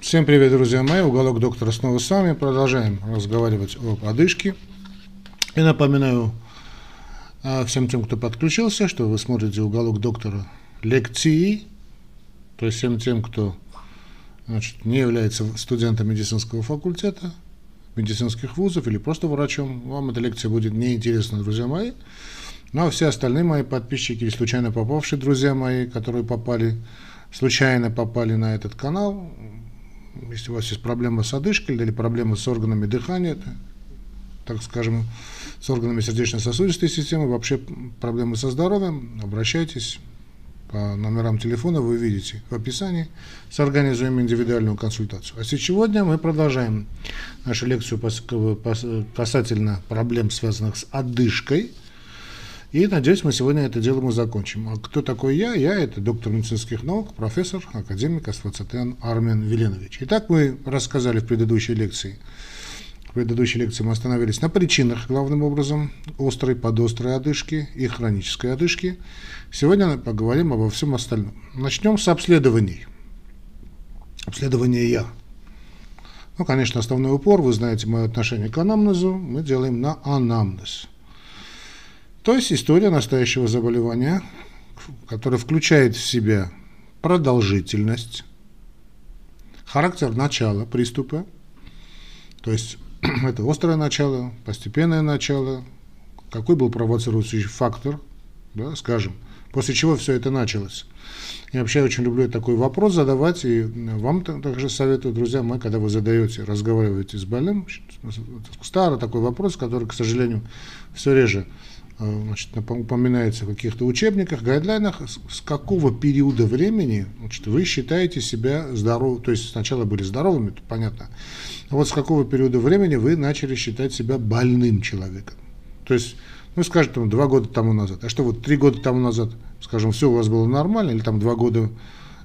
Всем привет, друзья мои. Уголок доктора снова с вами. Продолжаем разговаривать об одышке. И напоминаю а, всем тем, кто подключился, что вы смотрите уголок доктора лекции. То есть всем тем, кто значит, не является студентом медицинского факультета, медицинских вузов или просто врачом, вам эта лекция будет неинтересна, друзья мои. Ну а все остальные мои подписчики или случайно попавшие друзья мои, которые попали, случайно попали на этот канал, если у вас есть проблема с одышкой или проблемы с органами дыхания, так скажем, с органами сердечно-сосудистой системы, вообще проблемы со здоровьем, обращайтесь по номерам телефона, вы видите в описании, сорганизуем индивидуальную консультацию. А сегодня мы продолжаем нашу лекцию касательно проблем, связанных с одышкой – и надеюсь, мы сегодня это дело мы закончим. А кто такой я? Я это доктор медицинских наук, профессор, академик Асфацатян Армен Веленович. Итак, мы рассказали в предыдущей лекции. В предыдущей лекции мы остановились на причинах, главным образом, острой, подострой одышки и хронической одышки. Сегодня поговорим обо всем остальном. Начнем с обследований. Обследование я. Ну, конечно, основной упор, вы знаете мое отношение к анамнезу, мы делаем на анамнез. То есть история настоящего заболевания, которая включает в себя продолжительность, характер начала приступа, то есть это острое начало, постепенное начало, какой был провоцирующий фактор, да, скажем, после чего все это началось. Я вообще очень люблю такой вопрос задавать, и вам также советую, друзья мои, когда вы задаете, разговариваете с больным, старый такой вопрос, который, к сожалению, все реже значит, упоминается в каких-то учебниках, гайдлайнах, с какого периода времени значит, вы считаете себя здоровым, то есть сначала были здоровыми, это понятно, а вот с какого периода времени вы начали считать себя больным человеком. То есть, ну, скажем, там, два года тому назад. А что вот три года тому назад, скажем, все у вас было нормально, или там два года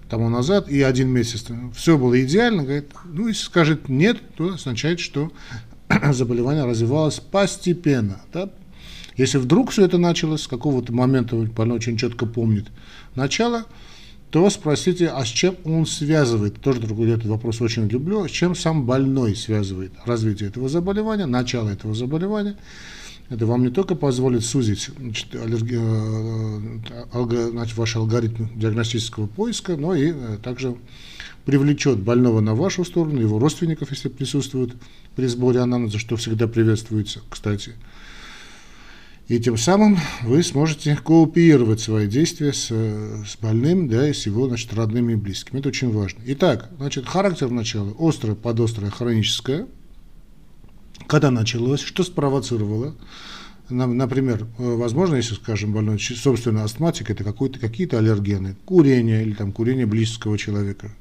тому назад и один месяц, все было идеально, говорит, ну, если скажет нет, то означает, что заболевание развивалось постепенно, да, если вдруг все это началось, с какого-то момента больной очень четко помнит начало, то спросите, а с чем он связывает, тоже другой этот вопрос очень люблю, с чем сам больной связывает развитие этого заболевания, начало этого заболевания. Это вам не только позволит сузить значит, аллерги... Э, алго... значит, ваш алгоритм диагностического поиска, но и э, также привлечет больного на вашу сторону, его родственников, если присутствуют при сборе анамнеза, что всегда приветствуется, кстати. И тем самым вы сможете кооперировать свои действия с, с больным, да, и с его значит, родными и близкими. Это очень важно. Итак, значит, характер начала острое, подострое, хроническое. Когда началось, что спровоцировало? Например, возможно, если, скажем, больной собственно астматик, это какие-то аллергены, курение или там курение близкого человека.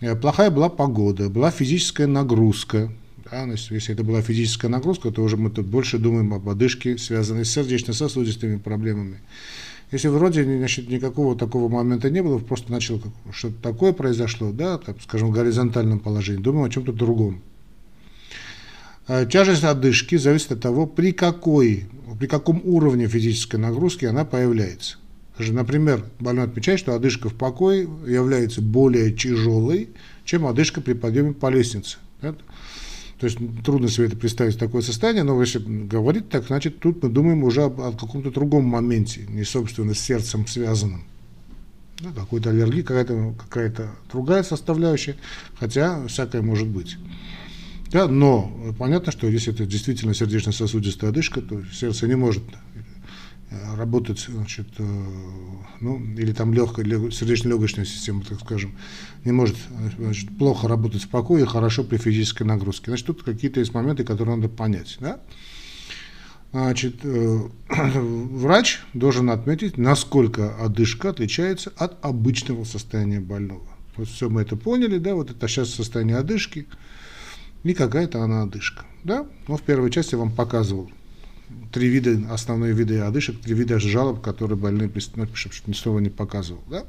Э, плохая была погода, была физическая нагрузка, да, если это была физическая нагрузка, то уже мы тут больше думаем об одышке, связанной с сердечно-сосудистыми проблемами. Если вроде значит, никакого такого момента не было, просто начал что-то такое произошло, да, так, скажем, в горизонтальном положении, думаем о чем-то другом. А тяжесть одышки зависит от того, при, какой, при каком уровне физической нагрузки она появляется. Например, больной отмечает, что одышка в покое является более тяжелой, чем одышка при подъеме по лестнице. То есть трудно себе это представить такое состояние, но если говорить так, значит тут мы думаем уже об, о каком-то другом моменте, не собственно с сердцем связанном. Да, какой-то аллергии, какая-то какая другая составляющая, хотя всякое может быть. Да, но понятно, что если это действительно сердечно-сосудистая одышка, то сердце не может Э, работать, значит, э, ну, или там легкая, сердечно-легочная система, так скажем, не может значит, плохо работать в покое хорошо при физической нагрузке. Значит, тут какие-то есть моменты, которые надо понять. Да? Значит, э, врач должен отметить, насколько одышка отличается от обычного состояния больного. Вот все мы это поняли, да, вот это сейчас состояние одышки, и какая-то она одышка. Да? Но в первой части я вам показывал три вида, основные виды одышек, три вида жалоб, которые больные, ну, чтобы ни не показывал. Да?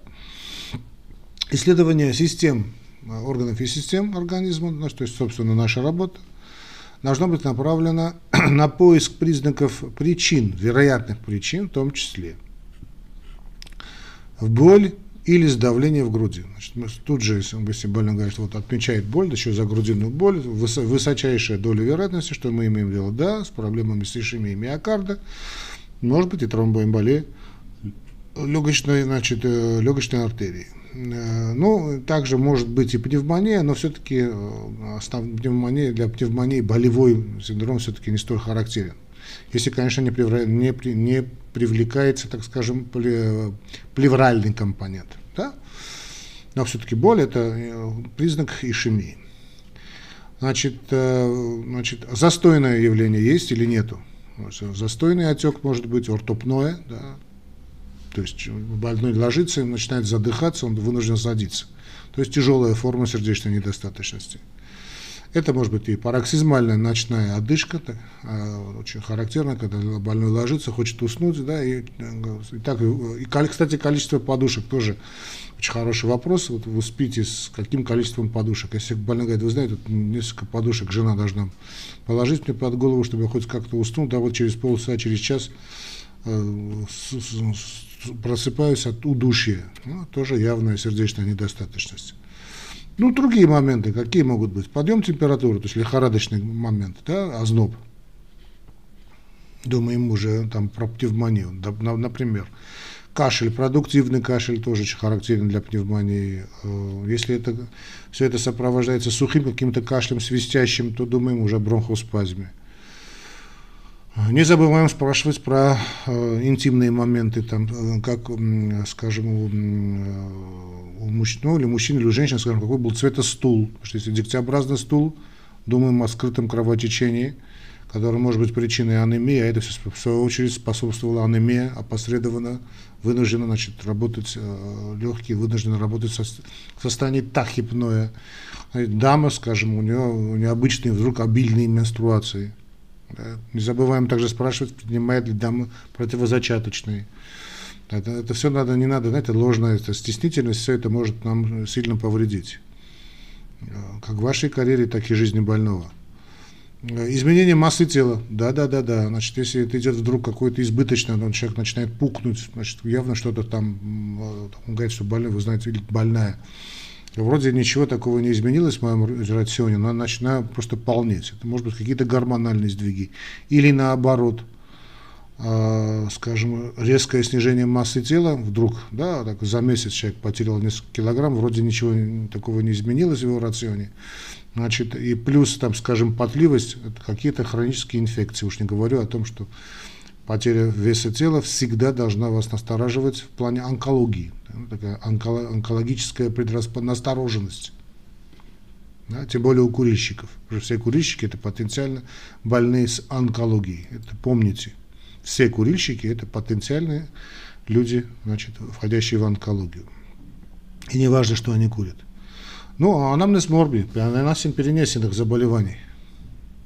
Исследование систем, органов и систем организма, ну, то есть, собственно, наша работа, должно быть направлено на поиск признаков причин, вероятных причин в том числе. В боль или с давлением в груди. Значит, тут же, если, больной говорит, вот отмечает боль, да еще за грудиную боль, высочайшая доля вероятности, что мы имеем дело, да, с проблемами с ишемией миокарда, может быть и тромбоэмболия легочной, значит, э, легочной артерии. Э, ну, также может быть и пневмония, но все-таки э, пневмония, для пневмонии болевой синдром все-таки не столь характерен. Если, конечно, не, не, не привлекается, так скажем, плевральный компонент. Но все-таки боль – это э, признак ишемии. Значит, э, значит, застойное явление есть или нету? Застойный отек может быть ортопное, да? то есть больной ложится, начинает задыхаться, он вынужден садиться. То есть тяжелая форма сердечной недостаточности. Это может быть и пароксизмальная ночная одышка, так, а, очень характерно, когда больной ложится, хочет уснуть, да, и, и так, и, кстати, количество подушек тоже очень хороший вопрос. Вот вы спите с каким количеством подушек? Если больной говорит, вы знаете, тут несколько подушек жена должна положить мне под голову, чтобы я хоть как-то уснул, да, вот через полчаса, через час э, с, с, просыпаюсь от удушья. Ну, тоже явная сердечная недостаточность. Ну, другие моменты, какие могут быть? Подъем температуры, то есть лихорадочный момент, да, озноб. Думаем уже там про пневмонию, например. Кашель, продуктивный кашель тоже очень характерен для пневмонии. Э, если это, все это сопровождается сухим каким-то кашлем, свистящим, то думаем уже о бронхоспазме. Не забываем спрашивать про э, интимные моменты, там, э, как, скажем, у, у мужчин, ну, или мужчин, или у женщин, скажем, какой был цвета стул. Потому что если дегтеобразный стул, думаем о скрытом кровотечении, которое может быть причиной анемии, а это все, в свою очередь способствовало анемии, опосредованно вынуждены значит, работать, э, легкие вынуждены работать в состоянии тахипноя. Дама, скажем, у нее, у нее обычные вдруг обильные менструации – не забываем также спрашивать, принимает ли дама противозачаточные. Это, это все надо, не надо, знаете, ложная это стеснительность, все это может нам сильно повредить. Как в вашей карьере, так и жизни больного. Изменение массы тела. Да, да, да, да. Значит, если это идет вдруг какое-то избыточное, он человек начинает пукнуть, значит, явно что-то там, он говорит, что больной, вы знаете, или больная. Вроде ничего такого не изменилось в моем рационе, но начинаю просто полнеть. Это может быть какие-то гормональные сдвиги. Или наоборот, э, скажем, резкое снижение массы тела, вдруг, да, так за месяц человек потерял несколько килограмм, вроде ничего такого не изменилось в его рационе. Значит, и плюс, там, скажем, потливость, какие-то хронические инфекции. Уж не говорю о том, что потеря веса тела всегда должна вас настораживать в плане онкологии. Такая онкологическая предрасположенность. Да, тем более у курильщиков. Потому что все курильщики это потенциально больные с онкологией. Это помните. Все курильщики это потенциальные люди, значит, входящие в онкологию. И не важно, что они курят. Ну, а анамнез морби, ананасин перенесенных заболеваний –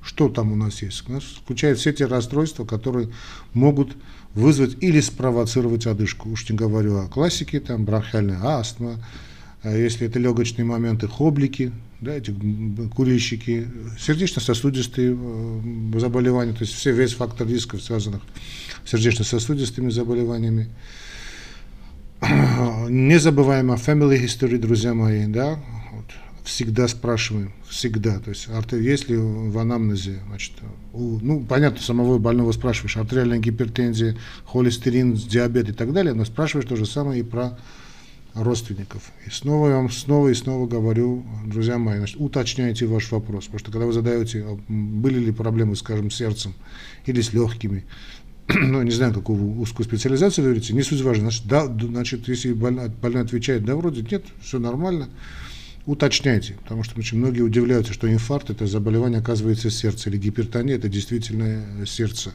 что там у нас есть? У нас включают все те расстройства, которые могут вызвать или спровоцировать одышку. Уж не говорю о классике, там бронхиальная астма, если это легочные моменты, хоблики, да, эти курильщики, сердечно-сосудистые э, заболевания, то есть все, весь фактор рисков, связанных с сердечно-сосудистыми заболеваниями. Не забываем о family history, друзья мои, да, всегда спрашиваем, всегда. То есть, если в анамнезе, значит, у, ну, понятно, самого больного спрашиваешь, артериальная гипертензия, холестерин, диабет и так далее, но спрашиваешь то же самое и про родственников. И снова я вам снова и снова говорю, друзья мои, значит, уточняйте ваш вопрос, потому что когда вы задаете, были ли проблемы, скажем, с сердцем или с легкими, ну, не знаю, какую узкую специализацию вы говорите, не суть важно. Значит, да, значит, если больной, больной отвечает, да, вроде нет, все нормально, уточняйте, потому что очень многие удивляются, что инфаркт – это заболевание, оказывается, сердца, или гипертония – это действительно сердце,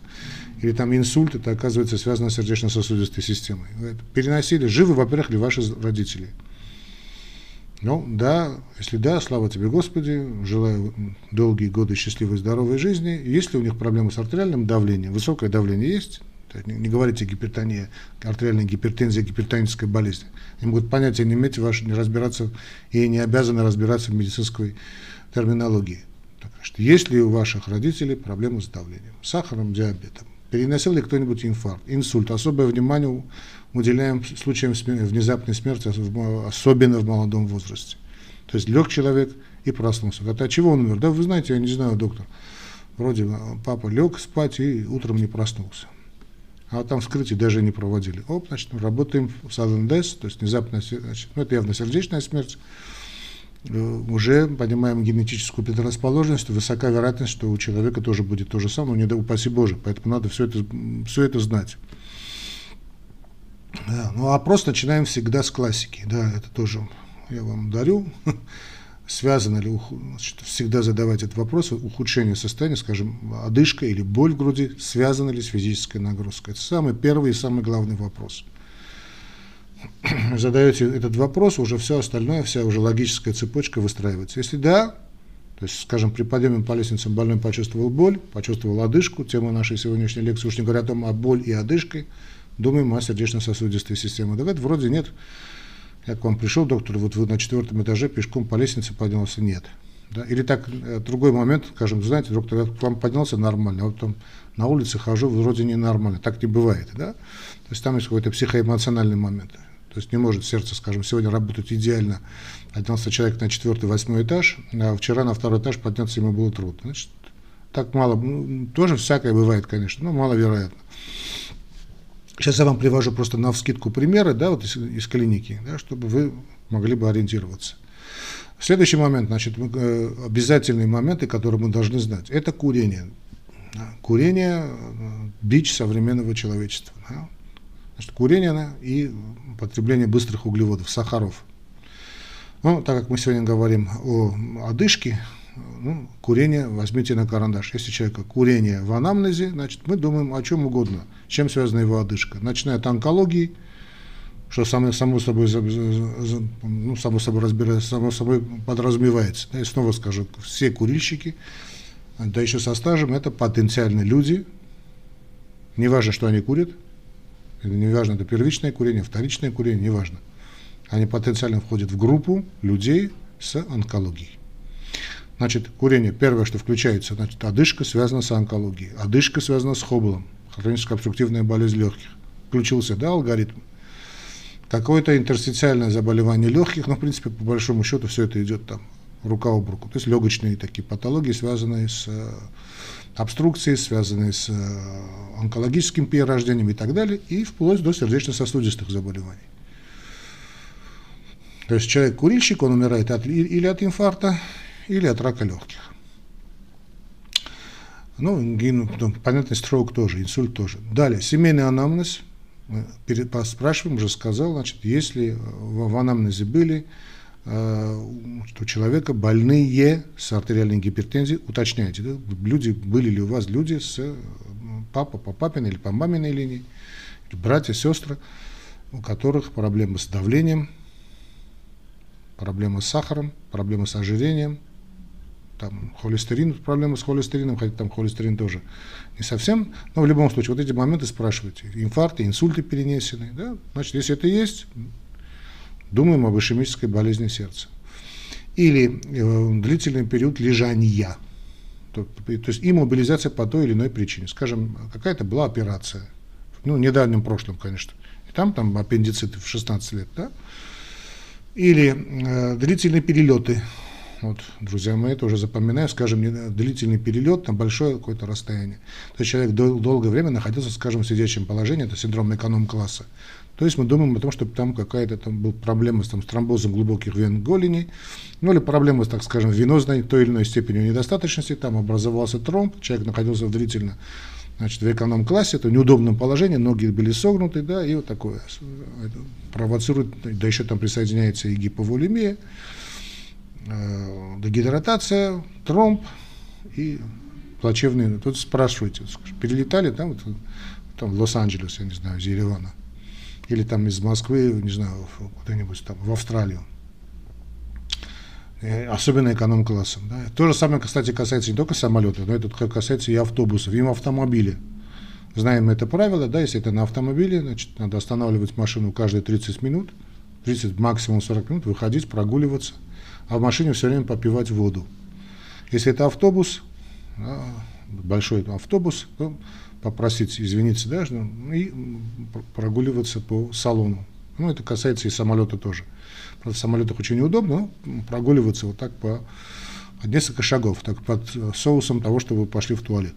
или там инсульт – это, оказывается, связано с сердечно-сосудистой системой. Переносили, живы, во-первых, ли ваши родители? Ну, да, если да, слава тебе, Господи, желаю долгие годы счастливой, здоровой жизни. Есть ли у них проблемы с артериальным давлением? Высокое давление есть? Не говорите гипертония, артериальная гипертензия, гипертоническая болезнь. Они могут понятия не иметь, ваш, не разбираться и не обязаны разбираться в медицинской терминологии. Так что есть ли у ваших родителей проблемы с давлением, сахаром, диабетом? Переносил ли кто-нибудь инфаркт, инсульт? Особое внимание уделяем случаям внезапной смерти, особенно в молодом возрасте. То есть лег человек и проснулся. Говорит, а чего он умер? Да вы знаете, я не знаю, доктор. Вроде папа лег спать и утром не проснулся. А там вскрытие даже не проводили. Оп, значит, работаем в sudden death, то есть внезапная, значит, ну, это явно сердечная смерть. Э, уже понимаем генетическую предрасположенность, высока вероятность, что у человека тоже будет то же самое, не да упаси Боже, поэтому надо все это, все это знать. Да, ну просто начинаем всегда с классики, да, это тоже я вам дарю. Связано ли, значит, всегда задавать этот вопрос, ухудшение состояния, скажем, одышка или боль в груди, связано ли с физической нагрузкой? Это самый первый и самый главный вопрос задаете этот вопрос, уже все остальное, вся уже логическая цепочка выстраивается. Если да, то есть, скажем, при подъеме по лестницам больной почувствовал боль, почувствовал одышку, тема нашей сегодняшней лекции уж не говоря о том, о боль и одышке, думаем о сердечно-сосудистой системе. Да вроде нет. Я к вам пришел, доктор, вот вы на четвертом этаже пешком по лестнице поднялся, нет. Да? Или так, э, другой момент, скажем, знаете, доктор, я к вам поднялся нормально, а вот там на улице хожу, вроде не нормально. Так не бывает, да? То есть там есть какой-то психоэмоциональный момент. То есть не может сердце, скажем, сегодня работать идеально. Поднялся человек на четвертый, восьмой этаж, а вчера на второй этаж подняться ему было трудно. Значит, так мало, ну, тоже всякое бывает, конечно, но маловероятно. Сейчас я вам привожу просто на вскидку примеры, да, вот из, из клиники, да, чтобы вы могли бы ориентироваться. Следующий момент, значит, э, обязательные моменты, которые мы должны знать, это курение. Курение э, – бич современного человечества. Да. Значит, курение и потребление быстрых углеводов, сахаров. Ну, так как мы сегодня говорим о одышке, ну, курение возьмите на карандаш. Если человека курение в анамнезе, значит, мы думаем о чем угодно. Чем связана его одышка? Начиная от онкологии, что само, само собой, ну, само собой разбирается, само собой подразумевается. И снова скажу, все курильщики, да еще со стажем, это потенциальные люди, неважно, что они курят, неважно, это первичное курение, вторичное курение, неважно. Они потенциально входят в группу людей с онкологией. Значит, курение, первое, что включается, значит, одышка связана с онкологией, одышка связана с хоблом, хроническая обструктивная болезнь легких. Включился, да, алгоритм. Какое-то интерстициальное заболевание легких, но, в принципе, по большому счету, все это идет там рука об руку. То есть легочные такие патологии, связанные с обструкции, связанные с э, онкологическим перерождением и так далее, и вплоть до сердечно-сосудистых заболеваний. То есть человек-курильщик, он умирает от, или от инфаркта, или от рака легких. Ну, ну понятно, строк тоже, инсульт тоже. Далее, семейный анамнез. Спрашиваем, уже сказал, значит, если в анамнезе были Э, что у человека больные с артериальной гипертензией, уточняйте, да, люди, были ли у вас люди с э, папа по папиной или по маминой линии, братья, сестры, у которых проблемы с давлением, проблемы с сахаром, проблемы с ожирением, там холестерин, проблемы с холестерином, хотя там холестерин тоже не совсем, но в любом случае вот эти моменты спрашивайте, инфаркты, инсульты перенесены, да, значит, если это есть, думаем об ишемической болезни сердца. Или э, длительный период лежания, то, то есть иммобилизация по той или иной причине. Скажем, какая-то была операция, ну, в недавнем прошлом, конечно, и там, там аппендицит в 16 лет, да? Или э, длительные перелеты, вот, друзья мои, тоже запоминаю, скажем, длительный перелет на большое какое-то расстояние. То есть человек дол- долгое время находился, скажем, в сидячем положении, это синдром эконом-класса. То есть мы думаем о том, что там какая-то там была проблема с, там, с тромбозом глубоких вен голени, ну или проблема, так скажем, венозной той или иной степенью недостаточности, там образовался тромб, человек находился в длительно значит, в эконом-классе, это неудобном положении, ноги были согнуты, да, и вот такое провоцирует, да еще там присоединяется и гиповолемия, э, дегидратация, тромб и плачевные. Тут спрашиваете, перелетали там, вот, там в Лос-Анджелес, я не знаю, из Еревана или там из Москвы, не знаю, куда-нибудь там, в Австралию. Э, особенно эконом-классом. Да. То же самое, кстати, касается не только самолетов, но это касается и автобусов, и автомобилей. Знаем это правило, да, если это на автомобиле, значит, надо останавливать машину каждые 30 минут, 30, максимум 40 минут, выходить, прогуливаться, а в машине все время попивать воду. Если это автобус, большой автобус, то попросить извиниться даже ну, и прогуливаться по салону. Ну, это касается и самолета тоже. Правда, в самолетах очень неудобно, но прогуливаться вот так по несколько шагов, так под соусом того, что вы пошли в туалет.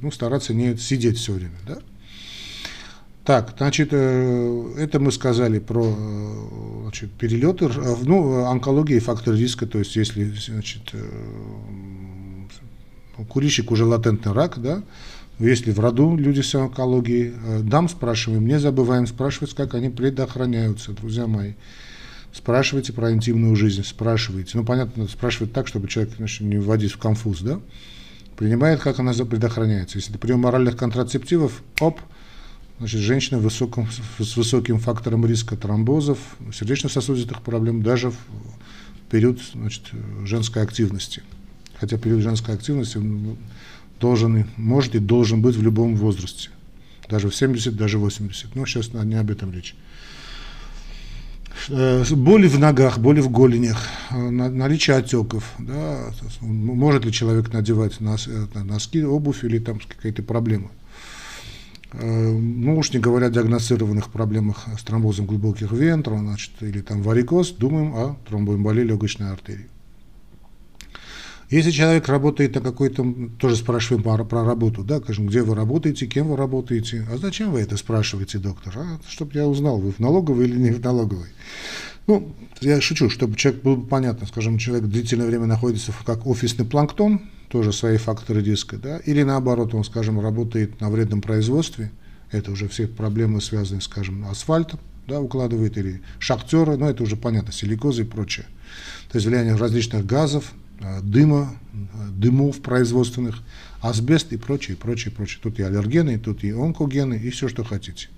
Ну, стараться не сидеть все время, да. Так, значит, э, это мы сказали про э, значит, перелеты, ну, онкология и фактор риска, то есть если, значит, э, курильщик уже латентный рак, да, если в роду люди с онкологией, дам спрашиваем, не забываем спрашивать, как они предохраняются, друзья мои. Спрашивайте про интимную жизнь, спрашивайте. Ну, понятно, спрашивать так, чтобы человек значит, не вводить в конфуз, да? Принимает, как она предохраняется. Если это прием моральных контрацептивов, оп, значит, женщина высоком, с высоким фактором риска тромбозов, сердечно-сосудистых проблем, даже в период значит, женской активности. Хотя период женской активности должен, может и должен быть в любом возрасте. Даже в 70, даже в 80. Но сейчас не об этом речь. Э, боли в ногах, боли в голенях, э, наличие отеков. Да, может ли человек надевать э, носки, обувь или там какие-то проблемы. Ну уж не говоря о диагностированных проблемах с тромбозом глубоких вен, значит, или там варикоз, думаем о тромбоэмболии легочной артерии. Если человек работает на какой-то, тоже спрашиваем про, про работу, да, скажем, где вы работаете, кем вы работаете, а зачем вы это спрашиваете, доктор? А, чтобы я узнал, вы в налоговой или не в налоговой. Ну, я шучу, чтобы человек был понятно, скажем, человек длительное время находится как офисный планктон, тоже свои факторы риска, да, или наоборот, он, скажем, работает на вредном производстве, это уже все проблемы, связанные, скажем, асфальтом, да, укладывает, или шахтеры, но это уже понятно, силикозы и прочее. То есть влияние различных газов, Э, дыма, э, дымов производственных, асбест и прочее, прочее, прочее. Тут и аллергены, тут и онкогены, и все, что хотите.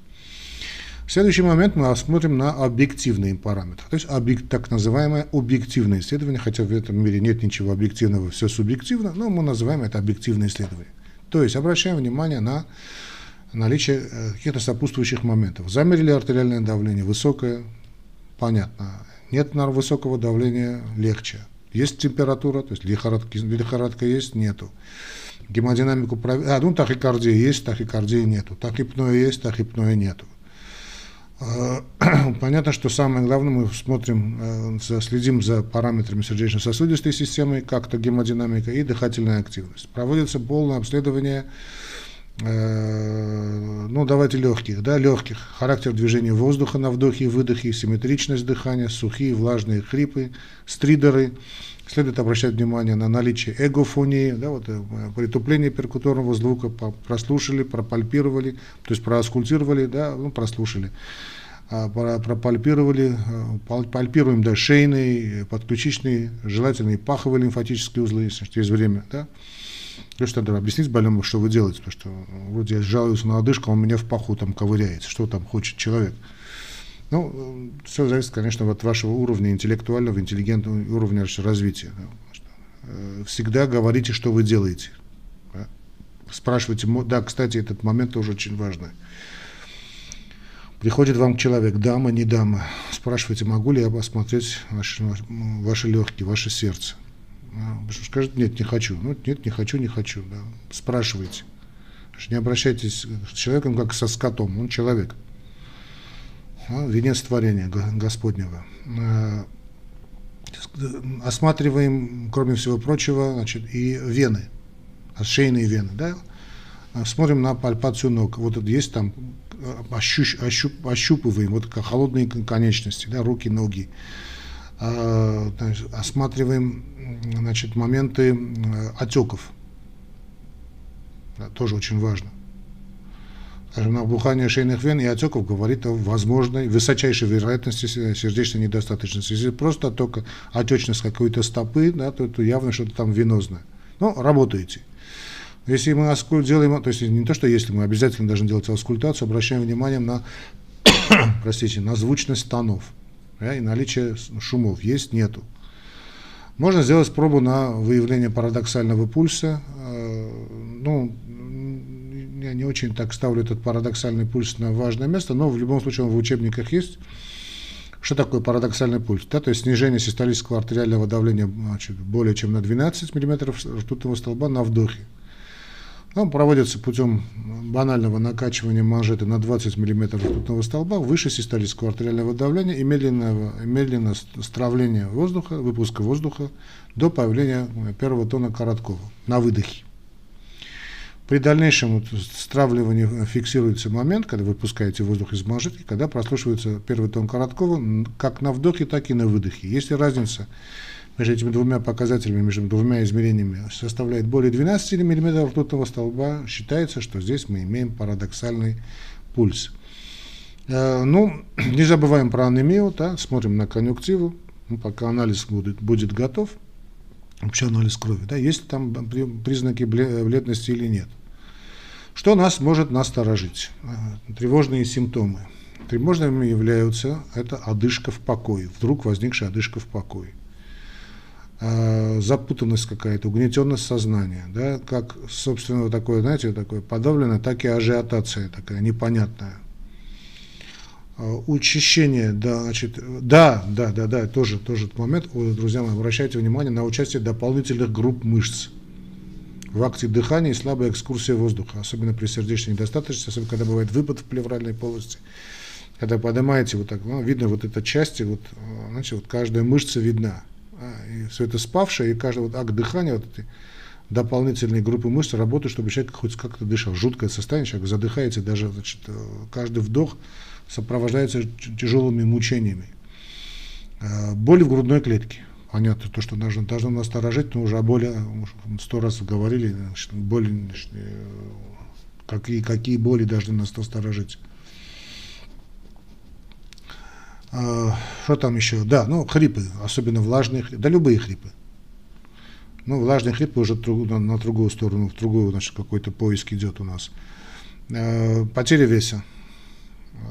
Следующий момент мы осмотрим на объективные параметры, то есть объект, так называемое объективное исследование, хотя в этом мире нет ничего объективного, все субъективно, но мы называем это объективное исследование. То есть обращаем внимание на наличие э, каких-то сопутствующих моментов. Замерили артериальное давление, высокое, понятно. Нет высокого давления, легче. Есть температура, то есть лихорадка, лихорадка есть, нету. Гемодинамику проверить. А, ну тахикардия есть, тахикардии нету. Тахипноя есть, тахипноя нету. А, понятно, что самое главное, мы смотрим, э, следим за параметрами сердечно-сосудистой системы, как-то гемодинамика и дыхательная активность. Проводится полное обследование Э, ну давайте легких, да, легких, характер движения воздуха на вдохе и выдохе, симметричность дыхания, сухие, влажные хрипы, стридеры. Следует обращать внимание на наличие эгофонии, да, вот, э, притупление перкуторного звука, прослушали, пропальпировали, то есть проаскультировали, да, ну, прослушали, а, пропальпировали, э, пальпируем да, шейные, подключичные, желательно и паховые лимфатические узлы, если есть время, да, то есть надо объяснить больному, что вы делаете, потому что вроде я жалуюсь на одышку, а он меня в паху там ковыряется, что там хочет человек. Ну, все зависит, конечно, от вашего уровня интеллектуального, интеллигентного уровня развития. Э, всегда говорите, что вы делаете. Спрашивайте, да, кстати, этот момент тоже очень важный. Приходит вам человек, дама, не дама. Спрашивайте, могу ли я осмотреть ваши, ваши легкие, ваше сердце. А, скажет, нет, не хочу. Ну, нет, не хочу, не хочу. Да. Спрашивайте. Не обращайтесь с человеком, как со скотом. Он человек. А, венец творения Господнего. А, осматриваем, кроме всего прочего, значит, и вены, шейные вены. Да? Смотрим на пальпацию ног. Вот есть там, ощущ, ощуп, ощупываем, вот как холодные конечности, да, руки, ноги. Осматриваем значит, моменты э, отеков. Да, тоже очень важно. Скажем, набухание шейных вен и отеков говорит о возможной, высочайшей вероятности сердечной недостаточности. Если просто отека, отечность какой-то стопы, да, то, то явно что-то там венозное. Ну, работаете. Если мы делаем, то есть не то, что если мы обязательно должны делать аскультацию, обращаем внимание на, простите, на звучность тонов да, и наличие шумов. Есть, нету. Можно сделать пробу на выявление парадоксального пульса. Э, ну, я не очень так ставлю этот парадоксальный пульс на важное место, но в любом случае он в учебниках есть. Что такое парадоксальный пульс? Да, то есть снижение систолического артериального давления значит, более чем на 12 мм ртутного столба на вдохе. Он проводится путем банального накачивания манжеты на 20 мм ртутного столба выше систолического артериального давления и медленного, медленно стравления воздуха, выпуска воздуха до появления первого тона короткого на выдохе. При дальнейшем стравливании фиксируется момент, когда вы выпускаете воздух из манжетки, когда прослушивается первый тон короткого как на вдохе, так и на выдохе. Если разница между этими двумя показателями, между двумя измерениями составляет более 12 мм ртутного столба, считается, что здесь мы имеем парадоксальный пульс. Э, ну, не забываем про анемию, да, смотрим на конъюнктиву, ну, пока анализ будет, будет готов, вообще анализ крови, да, есть там признаки бледности или нет. Что нас может насторожить? Э, тревожные симптомы. Тревожными являются это одышка в покое, вдруг возникшая одышка в покое. Э, запутанность какая-то, угнетенность сознания, да, как, собственно, такое, знаете, такое подавленное, так и ажиотация такая непонятная. Э, учащение, да, значит, да, да, да, да, тоже, тоже этот момент, друзья мои, обращайте внимание на участие дополнительных групп мышц в акте дыхания и слабая экскурсия воздуха, особенно при сердечной недостаточности, особенно когда бывает выпад в плевральной полости. Когда поднимаете вот так, ну, видно вот эта часть, вот, значит, вот каждая мышца видна. А, и все это спавшее, и каждый вот акт дыхания, вот эти дополнительные группы мышц работают, чтобы человек хоть как-то дышал. Жуткое состояние, человек задыхается, даже значит, э, каждый вдох сопровождается тяжелыми мучениями. А, боли в грудной клетке понятно, то, что должно, должно насторожить, но уже о боли сто раз говорили, значит, боли, значит, какие, какие боли должны нас насторожить. А, что там еще? Да, ну, хрипы, особенно влажные хрипы, да любые хрипы. Ну, влажные хрипы уже на, на другую сторону, в другую, значит, какой-то поиск идет у нас. А, потеря веса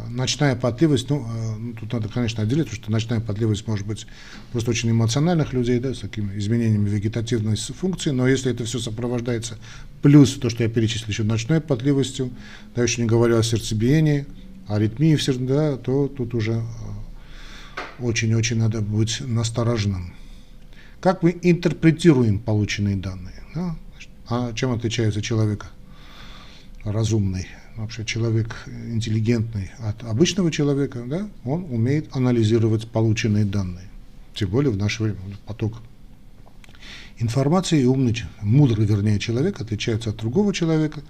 ночная потливость, ну, э, ну, тут надо, конечно, отделить, потому что ночная потливость может быть просто очень эмоциональных людей, да, с такими изменениями вегетативной функции, но если это все сопровождается, плюс то, что я перечислил еще ночной потливостью, да, еще не говорю о сердцебиении, аритмии, да, то тут уже э, очень-очень надо быть настороженным. Как мы интерпретируем полученные данные? Да? А чем отличается человек разумный? Вообще человек интеллигентный от обычного человека, да, он умеет анализировать полученные данные. Тем более в наше время поток информации и умный, мудрый, вернее, человек отличается от другого человека,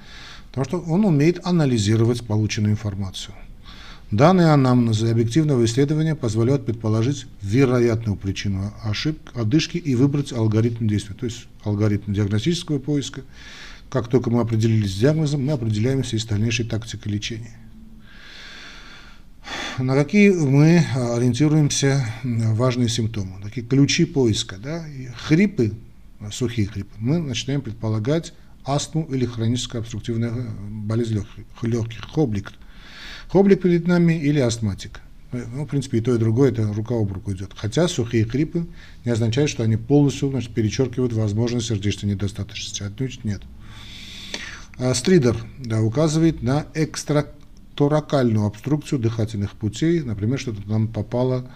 потому что он умеет анализировать полученную информацию. Данные анамнеза и объективного исследования позволяют предположить вероятную причину ошибки, одышки и выбрать алгоритм действия, то есть алгоритм диагностического поиска, как только мы определились с диагнозом, мы определяемся и с дальнейшей тактикой лечения. На какие мы ориентируемся важные симптомы, такие ключи поиска. Да? хрипы, сухие хрипы, мы начинаем предполагать астму или хроническую обструктивную болезнь легких, легких хоблик. Хоблик перед нами или астматик. Ну, в принципе, и то, и другое, это рука об руку идет. Хотя сухие хрипы не означает, что они полностью значит, перечеркивают возможность сердечной недостаточности. Отнюдь нет. А стридер да, указывает на экстраторакальную обструкцию дыхательных путей, например, что-то нам попало,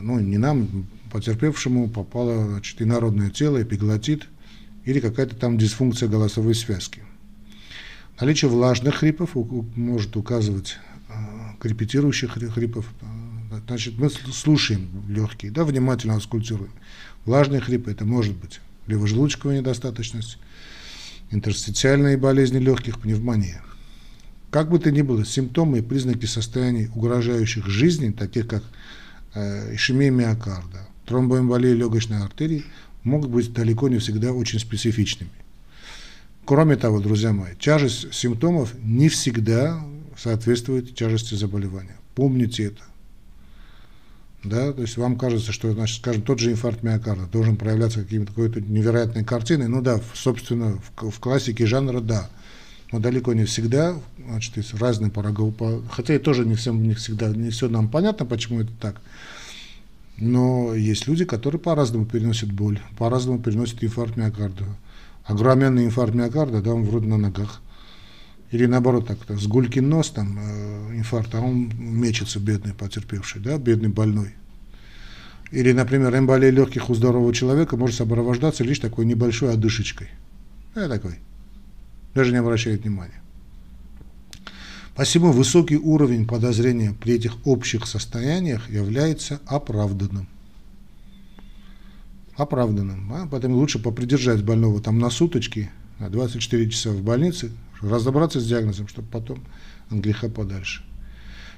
ну не нам, потерпевшему попало значит, инородное тело, эпиглотит или какая-то там дисфункция голосовой связки. Наличие влажных хрипов может указывать а, к репетирующих хрипов. Значит, мы слушаем легкие, да, внимательно аскультируем. Влажные хрипы это может быть либо желудочковая недостаточность, интерстициальные болезни легких, пневмония. Как бы то ни было, симптомы и признаки состояний, угрожающих жизни, таких как э, ишемия миокарда, тромбоэмболия легочной артерии, могут быть далеко не всегда очень специфичными. Кроме того, друзья мои, тяжесть симптомов не всегда соответствует тяжести заболевания. Помните это. Да, то есть вам кажется, что, значит, скажем, тот же инфаркт миокарда должен проявляться какими-то какой-то невероятной картиной. Ну да, собственно, в, в классике жанра да. Но далеко не всегда, значит, есть разные порогов, хотя и тоже не всем не всегда, не все нам понятно, почему это так. Но есть люди, которые по-разному переносят боль, по-разному переносят инфаркт миокарда. Огроменный инфаркт миокарда, да, он вроде на ногах. Или наоборот, так, так с гулькин нос, там, э, инфаркт, а он мечется, бедный потерпевший, да, бедный больной. Или, например, эмболия легких у здорового человека может сопровождаться лишь такой небольшой одышечкой. Я такой. даже не обращает внимания. Посему высокий уровень подозрения при этих общих состояниях является оправданным. Оправданным. А? Поэтому лучше попридержать больного там на суточки, на 24 часа в больнице, разобраться с диагнозом, чтобы потом от греха подальше.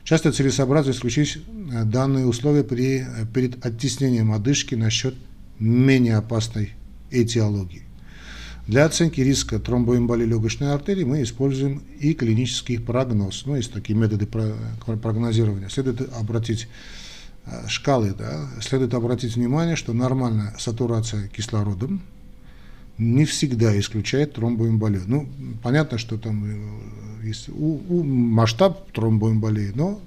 Часто целесообразно исключить э, данные условия при, э, перед оттеснением одышки насчет менее опасной этиологии. Для оценки риска тромбоэмболии легочной артерии мы используем и клинический прогноз. Ну, есть такие методы прогнозирования. Следует обратить э, шкалы, да, следует обратить внимание, что нормальная сатурация кислородом не всегда исключает тромбоэмболию. Ну, понятно, что там э, есть у, у масштаб тромбоэмболии, но,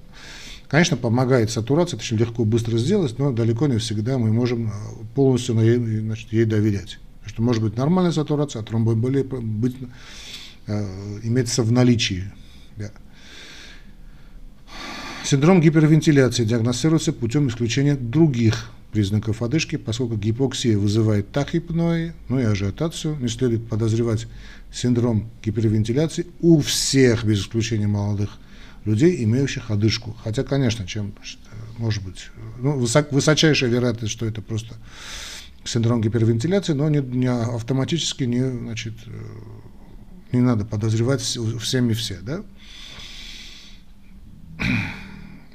конечно, помогает сатурация, очень легко, быстро сделать, но далеко не всегда мы можем э, полностью значит, ей доверять что может быть нормальная сатурация, а тромбоэмболия быть, э, имеется в наличии. Да. Синдром гипервентиляции диагностируется путем исключения других признаков одышки, поскольку гипоксия вызывает тахипной, ну и ажиотацию, не следует подозревать синдром гипервентиляции у всех, без исключения молодых людей, имеющих одышку. Хотя, конечно, чем, может быть, ну, высок, высочайшая вероятность, что это просто синдром гипервентиляции, но не, не автоматически не, значит, э, не надо подозревать всеми все. Да?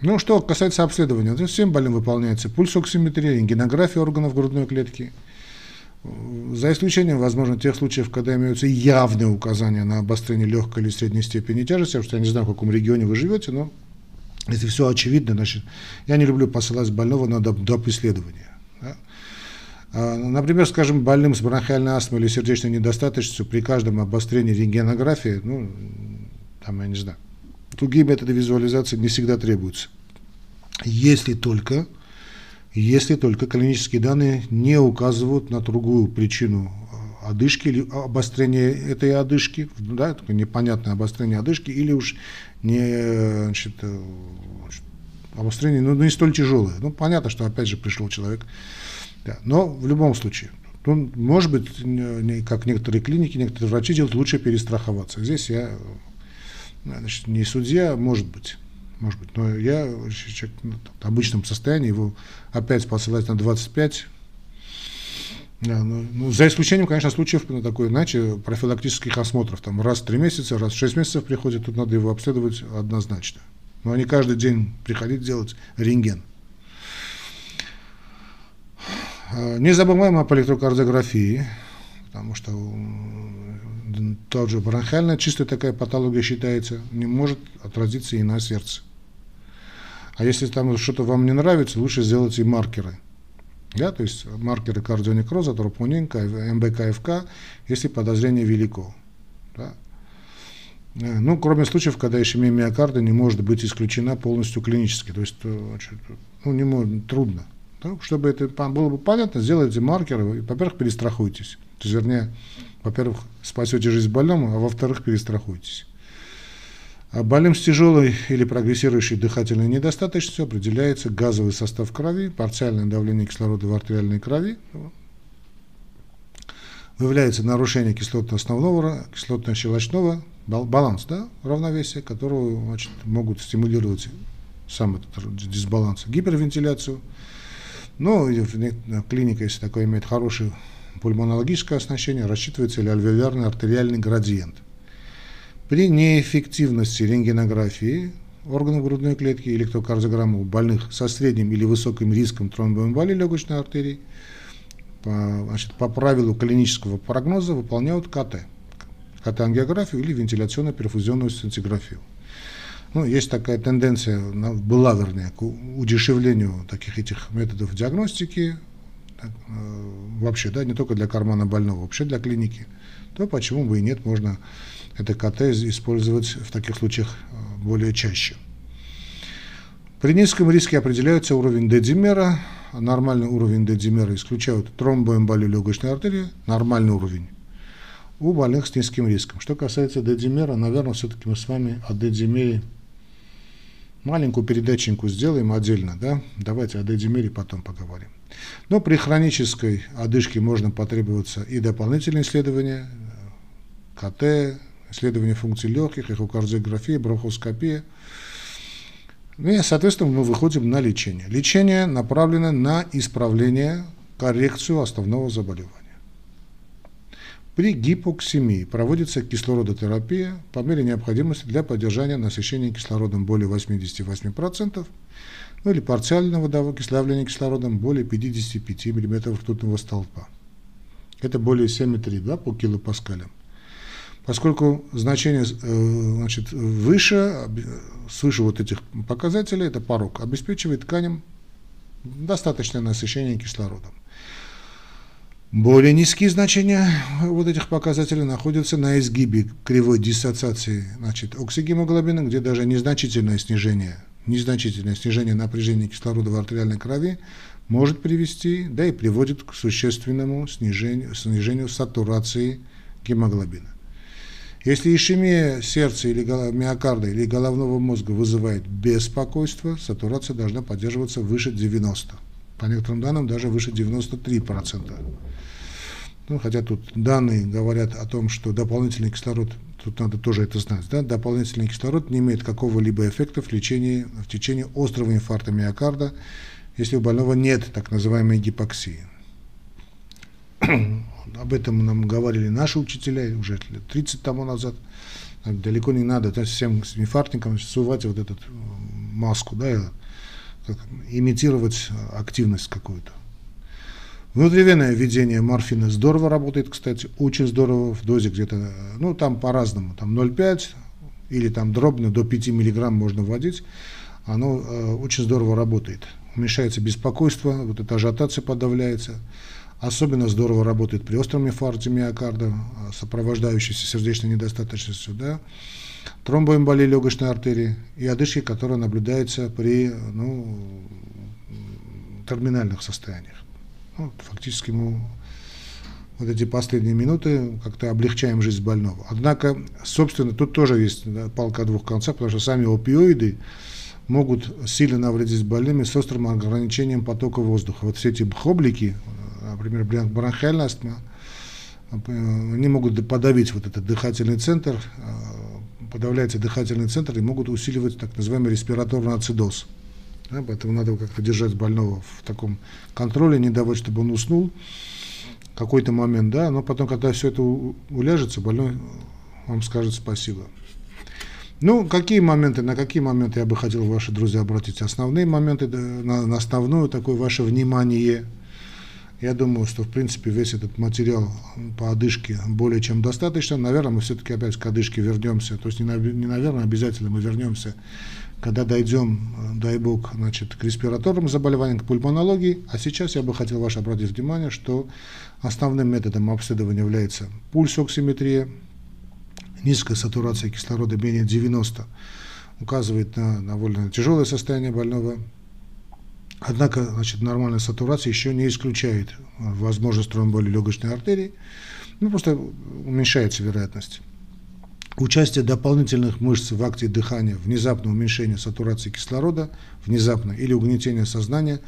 Ну, что касается обследования, то всем больным выполняется пульсоксиметрия, рентгенография органов грудной клетки. За исключением, возможно, тех случаев, когда имеются явные указания на обострение легкой или средней степени тяжести, потому что я не знаю, в каком регионе вы живете, но если все очевидно, значит, я не люблю посылать больного на доп. доп. исследования. Да? А, например, скажем, больным с бронхиальной астмой или сердечной недостаточностью при каждом обострении рентгенографии, ну, там, я не знаю, другие методы визуализации не всегда требуются. Если только, если только клинические данные не указывают на другую причину а, одышки или обострения этой одышки, да, такое непонятное обострение одышки, или уж не значит, э, обострение, ну, не столь тяжелое. Ну, понятно, что опять же пришел человек да. Но в любом случае, ну, может быть, как некоторые клиники, некоторые врачи делают, лучше перестраховаться. Здесь я значит, не судья, может быть. Может быть, но я человек ну, в обычном состоянии его опять посылать на 25. Да, ну, ну, за исключением, конечно, случаев на такой, иначе профилактических осмотров. Там раз в три месяца, раз в шесть месяцев приходит, тут надо его обследовать однозначно. Но не каждый день приходить делать рентген. Э, не забываем об электрокардиографии, потому что тот же бронхиальная чистая такая патология считается, не может отразиться и на сердце. А если там что-то вам не нравится, лучше сделать и маркеры. Да, то есть маркеры кардионекроза, тропонин, МБКФК, если подозрение велико. Да. Э, ну, кроме случаев, когда ишемия миокарда не может быть исключена полностью клинически. То есть, э, ну, не может, трудно. Да, чтобы это было бы понятно, сделайте маркеры, и, во-первых, перестрахуйтесь. То есть, вернее, во-первых, спасете жизнь больному, а во-вторых, перестрахуйтесь. А больным с тяжелой или прогрессирующей дыхательной недостаточностью определяется газовый состав крови, парциальное давление кислорода в артериальной крови, выявляется нарушение кислотно-основного, кислотно-щелочного баланса, да, равновесия, которого значит, могут стимулировать сам этот дисбаланс, гипервентиляцию, ну, клиника, если такое имеет хорошее пульмонологическое оснащение, рассчитывается или альвеолярный артериальный градиент. При неэффективности рентгенографии органов грудной клетки и электрокардиограммы у больных со средним или высоким риском тромбоэмболии легочной артерии по, значит, по правилу клинического прогноза выполняют КТ, КТ-ангиографию или вентиляционно-перфузионную сцинтиграфию. Ну, есть такая тенденция, была, вернее, к удешевлению таких этих методов диагностики, вообще, да, не только для кармана больного, вообще для клиники, то почему бы и нет, можно это КТ использовать в таких случаях э, более чаще. При низком риске определяется уровень дедимера, нормальный уровень дедимера исключают тромбоэмболию легочной артерии, нормальный уровень у больных с низким риском. Что касается дедимера, наверное, все-таки мы с вами о дедимере Маленькую передатчинку сделаем отдельно, да? Давайте о дедимере потом поговорим. Но при хронической одышке можно потребоваться и дополнительные исследования, КТ, исследование функций легких, эхокардиография, бронхоскопия. Ну и, соответственно, мы выходим на лечение. Лечение направлено на исправление, коррекцию основного заболевания. При гипоксемии проводится кислородотерапия по мере необходимости для поддержания насыщения кислородом более 88%, ну или парциального окислявления кислородом более 55 мм ртутного столпа. Это более 7,3 да, по килопаскалям. Поскольку значение э, значит, выше, свыше вот этих показателей, это порог, обеспечивает тканям достаточное насыщение кислородом. Более низкие значения вот этих показателей находятся на изгибе кривой диссоциации значит, оксигемоглобина, где даже незначительное снижение, незначительное снижение напряжения кислорода в артериальной крови может привести, да и приводит к существенному снижению, снижению сатурации гемоглобина. Если ишемия сердца или миокарда или головного мозга вызывает беспокойство, сатурация должна поддерживаться выше 90. По некоторым данным даже выше 93%. Ну, хотя тут данные говорят о том, что дополнительный кислород, тут надо тоже это знать, да, дополнительный кислород не имеет какого-либо эффекта в лечении, в течение острого инфаркта миокарда, если у больного нет так называемой гипоксии. Об этом нам говорили наши учителя уже лет 30 тому назад. Далеко не надо да, всем инфарктникам сувать вот эту маску, да, имитировать активность какую-то. Внутривенное введение морфина здорово работает, кстати, очень здорово, в дозе где-то, ну там по-разному, там 0,5 или там дробно до 5 миллиграмм можно вводить, оно э, очень здорово работает. Уменьшается беспокойство, вот эта ажиотация подавляется. Особенно здорово работает при остром инфаркте миокарда, э, сопровождающейся сердечной недостаточностью, да, тромбоэмболии легочной артерии и одышки, которая наблюдается при ну, терминальных состояниях. Ну, фактически мы вот эти последние минуты как-то облегчаем жизнь больного. Однако, собственно, тут тоже есть палка о двух концах, потому что сами опиоиды могут сильно навредить больным с острым ограничением потока воздуха. Вот все эти хоблики, например, бронхиальная астма, они могут подавить вот этот дыхательный центр, подавляется дыхательный центр и могут усиливать так называемый респираторный ацидоз. Да, поэтому надо как-то держать больного в таком контроле, не давать, чтобы он уснул какой-то момент, да, но потом, когда все это уляжется, больной вам скажет спасибо. Ну, какие моменты, на какие моменты я бы хотел, ваши друзья, обратить? Основные моменты, на, на основное такое ваше внимание. Я думаю, что, в принципе, весь этот материал по одышке более чем достаточно. Наверное, мы все-таки опять к одышке вернемся. То есть, не, не наверное, обязательно мы вернемся когда дойдем, э, дай бог, значит, к респираторным заболеваниям, к пульмонологии. А сейчас я бы хотел ваше обратить внимание, что основным методом обследования является пульсоксиметрия, низкая сатурация кислорода менее 90 указывает на довольно тяжелое состояние больного. Однако, значит, нормальная сатурация еще не исключает возможность тромболи легочной артерии, ну, просто уменьшается вероятность. Участие дополнительных мышц в акте дыхания, внезапное уменьшение сатурации кислорода, внезапно или угнетение сознания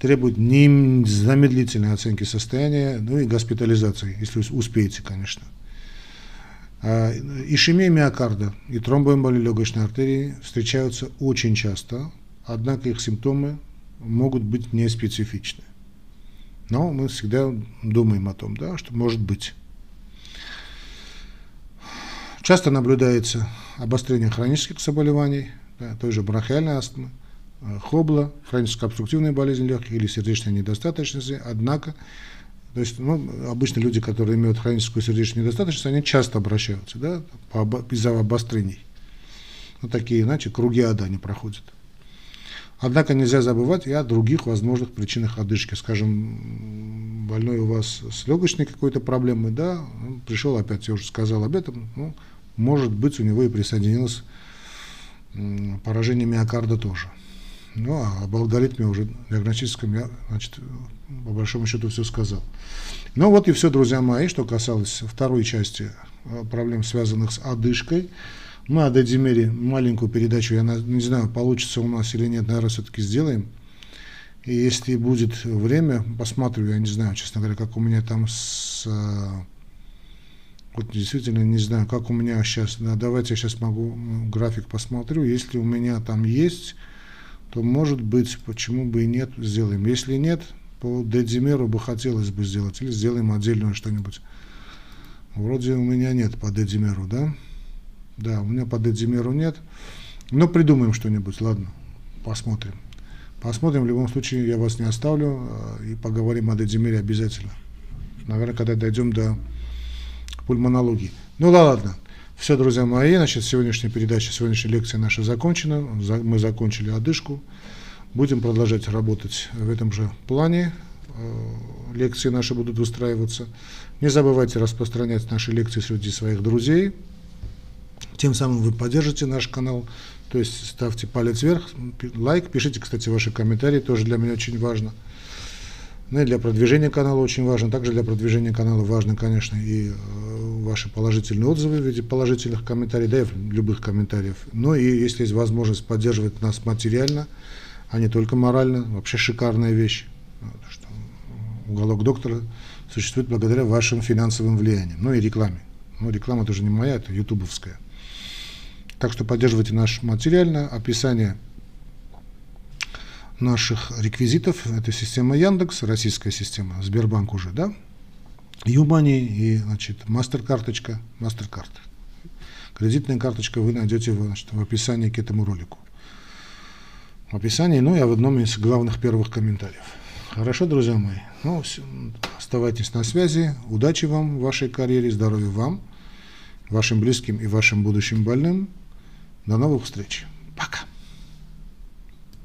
требует незамедлительной оценки состояния, ну и госпитализации, если успеете, конечно. А, ишемия миокарда и тромбоэмболия легочной артерии встречаются очень часто, однако их симптомы могут быть неспецифичны. Но мы всегда думаем о том, да, что может быть. Часто наблюдается обострение хронических заболеваний, да, той же бронхиальной астмы, э, хобла, хроническая обструктивная болезнь легких или сердечная недостаточность. Однако, то есть, ну, обычно люди, которые имеют хроническую сердечную недостаточность, они часто обращаются да, из-за обострений. Ну, такие, иначе круги ада не проходят. Однако нельзя забывать и о других возможных причинах одышки. Скажем, больной у вас с легочной какой-то проблемой, да, пришел опять, я уже сказал об этом, ну, может быть, у него и присоединилось поражение миокарда тоже. Ну, а об алгоритме уже диагностическом я, значит, по большому счету все сказал. Ну, вот и все, друзья мои, что касалось второй части э, проблем, связанных с одышкой. Мы о Дедимере маленькую передачу, я не знаю, получится у нас или нет, наверное, все-таки сделаем. И если будет время, посмотрю, я не знаю, честно говоря, как у меня там с Вот действительно не знаю, как у меня сейчас. Да, давайте я сейчас могу график посмотрю. Если у меня там есть, то может быть, почему бы и нет, сделаем. Если нет, по Дедзимеру бы хотелось бы сделать. Или сделаем отдельное что-нибудь. Вроде у меня нет по Дедзимеру, да? Да, у меня по Дедзимеру нет. Но придумаем что-нибудь, ладно. Посмотрим. Посмотрим, в любом случае я вас не оставлю э, и поговорим о Дедзимере обязательно. Наверное, когда дойдем до пульмонологии. Ну да ладно. Все, друзья мои, значит, сегодняшняя передача, сегодняшняя лекция наша закончена. Мы закончили одышку. Будем продолжать работать в этом же плане. Э, лекции наши будут выстраиваться. Не забывайте распространять наши лекции среди своих друзей. Тем самым вы поддержите наш канал. То есть ставьте палец вверх, лайк, пишите, кстати, ваши комментарии, тоже для меня очень важно. Ну и для продвижения канала очень важно. Также для продвижения канала важно, конечно, и э, ваши положительные отзывы в виде положительных комментариев, да, и любых комментариев. Ну и если есть возможность поддерживать нас материально, а не только морально, вообще шикарная вещь. Что уголок доктора существует благодаря вашим финансовым влияниям, ну и рекламе. Ну, реклама тоже не моя, это ютубовская. Так что поддерживайте наш материально. Описание наших реквизитов. Это система Яндекс, российская система, Сбербанк уже, да? Юмани и, значит, мастер-карточка, мастер-карт. Кредитная карточка вы найдете в, значит, в описании к этому ролику. В описании, ну и в одном из главных первых комментариев. Хорошо, друзья мои. Ну, оставайтесь на связи. Удачи вам в вашей карьере, здоровья вам, вашим близким и вашим будущим больным. До новых встреч.